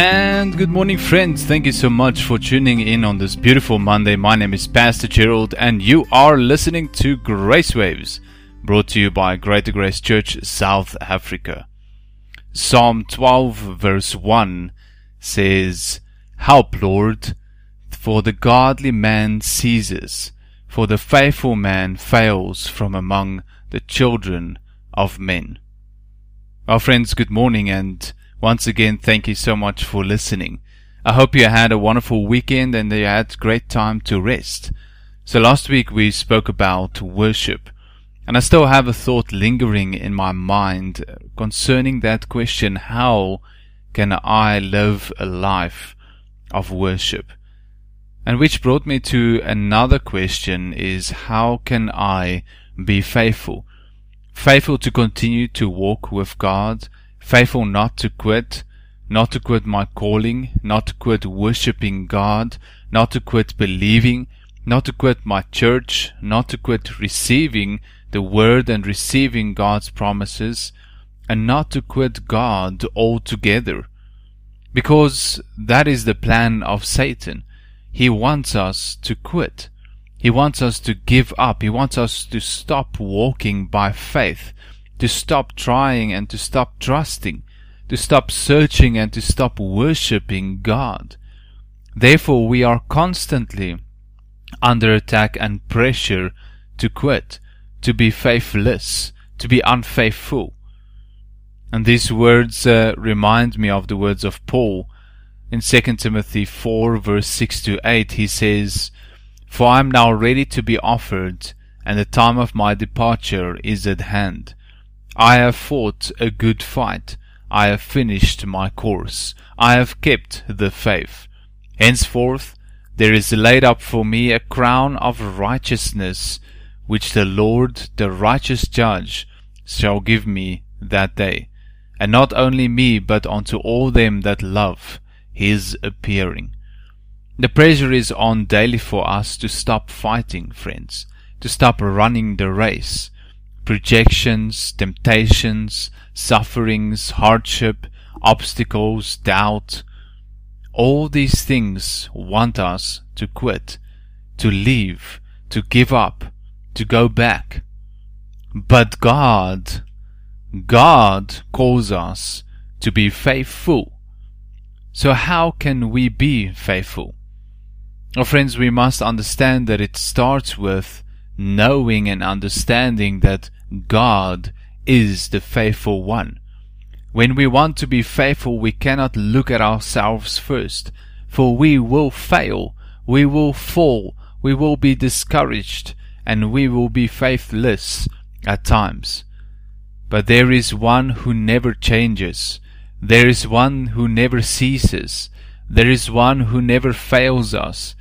And good morning, friends. Thank you so much for tuning in on this beautiful Monday. My name is Pastor Gerald, and you are listening to Grace Waves, brought to you by Greater Grace Church South Africa. Psalm 12, verse 1 says, Help, Lord, for the godly man ceases, for the faithful man fails from among the children of men. Our friends, good morning, and once again, thank you so much for listening. I hope you had a wonderful weekend and you had great time to rest. So last week we spoke about worship, and I still have a thought lingering in my mind concerning that question, how can I live a life of worship? And which brought me to another question is how can I be faithful? Faithful to continue to walk with God, faithful not to quit, not to quit my calling, not to quit worshiping God, not to quit believing, not to quit my church, not to quit receiving the word and receiving God's promises, and not to quit God altogether. Because that is the plan of Satan. He wants us to quit. He wants us to give up. He wants us to stop walking by faith to stop trying and to stop trusting, to stop searching and to stop worshipping God. Therefore, we are constantly under attack and pressure to quit, to be faithless, to be unfaithful. And these words uh, remind me of the words of Paul in 2 Timothy 4 verse 6 to 8. He says, For I am now ready to be offered, and the time of my departure is at hand. I have fought a good fight. I have finished my course. I have kept the faith. Henceforth there is laid up for me a crown of righteousness, which the Lord, the righteous judge, shall give me that day, and not only me, but unto all them that love his appearing. The pressure is on daily for us to stop fighting, friends, to stop running the race, projections, temptations, sufferings, hardship, obstacles, doubt. All these things want us to quit, to leave, to give up, to go back. But God, God calls us to be faithful. So how can we be faithful? Well, friends, we must understand that it starts with knowing and understanding that God is the faithful one. When we want to be faithful, we cannot look at ourselves first, for we will fail, we will fall, we will be discouraged, and we will be faithless at times. But there is one who never changes. There is one who never ceases. There is one who never fails us.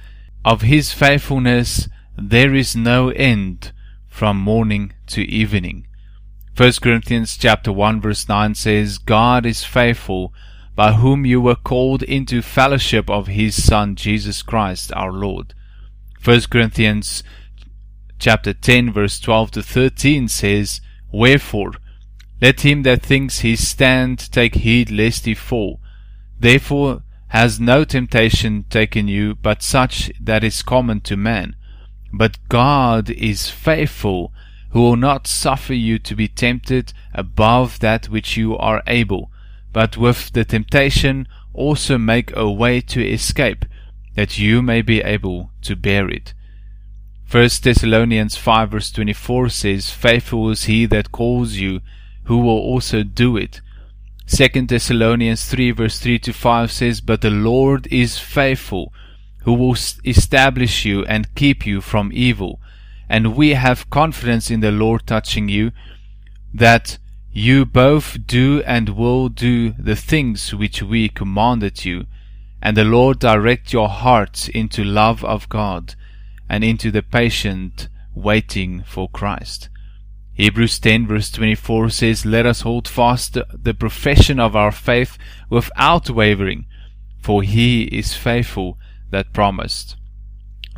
Of his faithfulness there is no end from morning to evening. 1 Corinthians chapter 1 verse 9 says, God is faithful, by whom you were called into fellowship of his Son Jesus Christ our Lord. 1 Corinthians chapter 10 verse 12 to 13 says, Wherefore, let him that thinks he stand take heed lest he fall. Therefore has no temptation taken you but such that is common to man. But God is faithful, who will not suffer you to be tempted above that which you are able, but with the temptation also make a way to escape, that you may be able to bear it. 1 Thessalonians 5 verse 24 says, Faithful is he that calls you, who will also do it. 2 Thessalonians 3 verse 3 to 5 says, But the Lord is faithful, who will establish you and keep you from evil. And we have confidence in the Lord touching you, that you both do and will do the things which we commanded you, and the Lord direct your hearts into love of God, and into the patient waiting for Christ. Hebrews 10 verse 24 says, Let us hold fast the profession of our faith without wavering, for he is faithful that promised.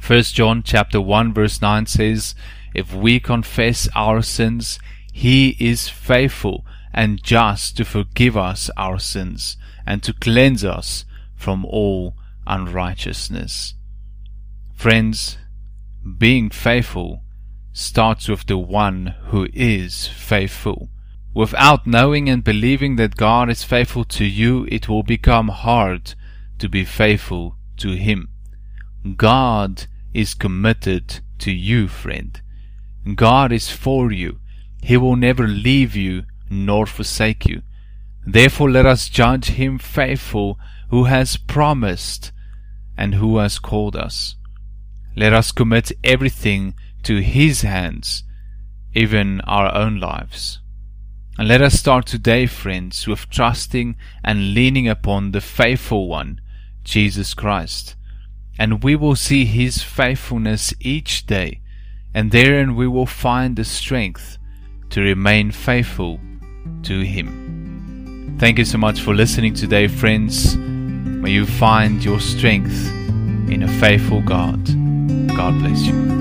First John chapter 1 verse 9 says, If we confess our sins, he is faithful and just to forgive us our sins and to cleanse us from all unrighteousness. Friends, being faithful starts with the one who is faithful. Without knowing and believing that God is faithful to you, it will become hard to be faithful to Him. God is committed to you, friend. God is for you. He will never leave you nor forsake you. Therefore let us judge him faithful who has promised and who has called us. Let us commit everything to his hands, even our own lives. And let us start today, friends, with trusting and leaning upon the faithful one, Jesus Christ. And we will see his faithfulness each day, and therein we will find the strength to remain faithful to him. Thank you so much for listening today, friends. May you find your strength in a faithful God. God bless you.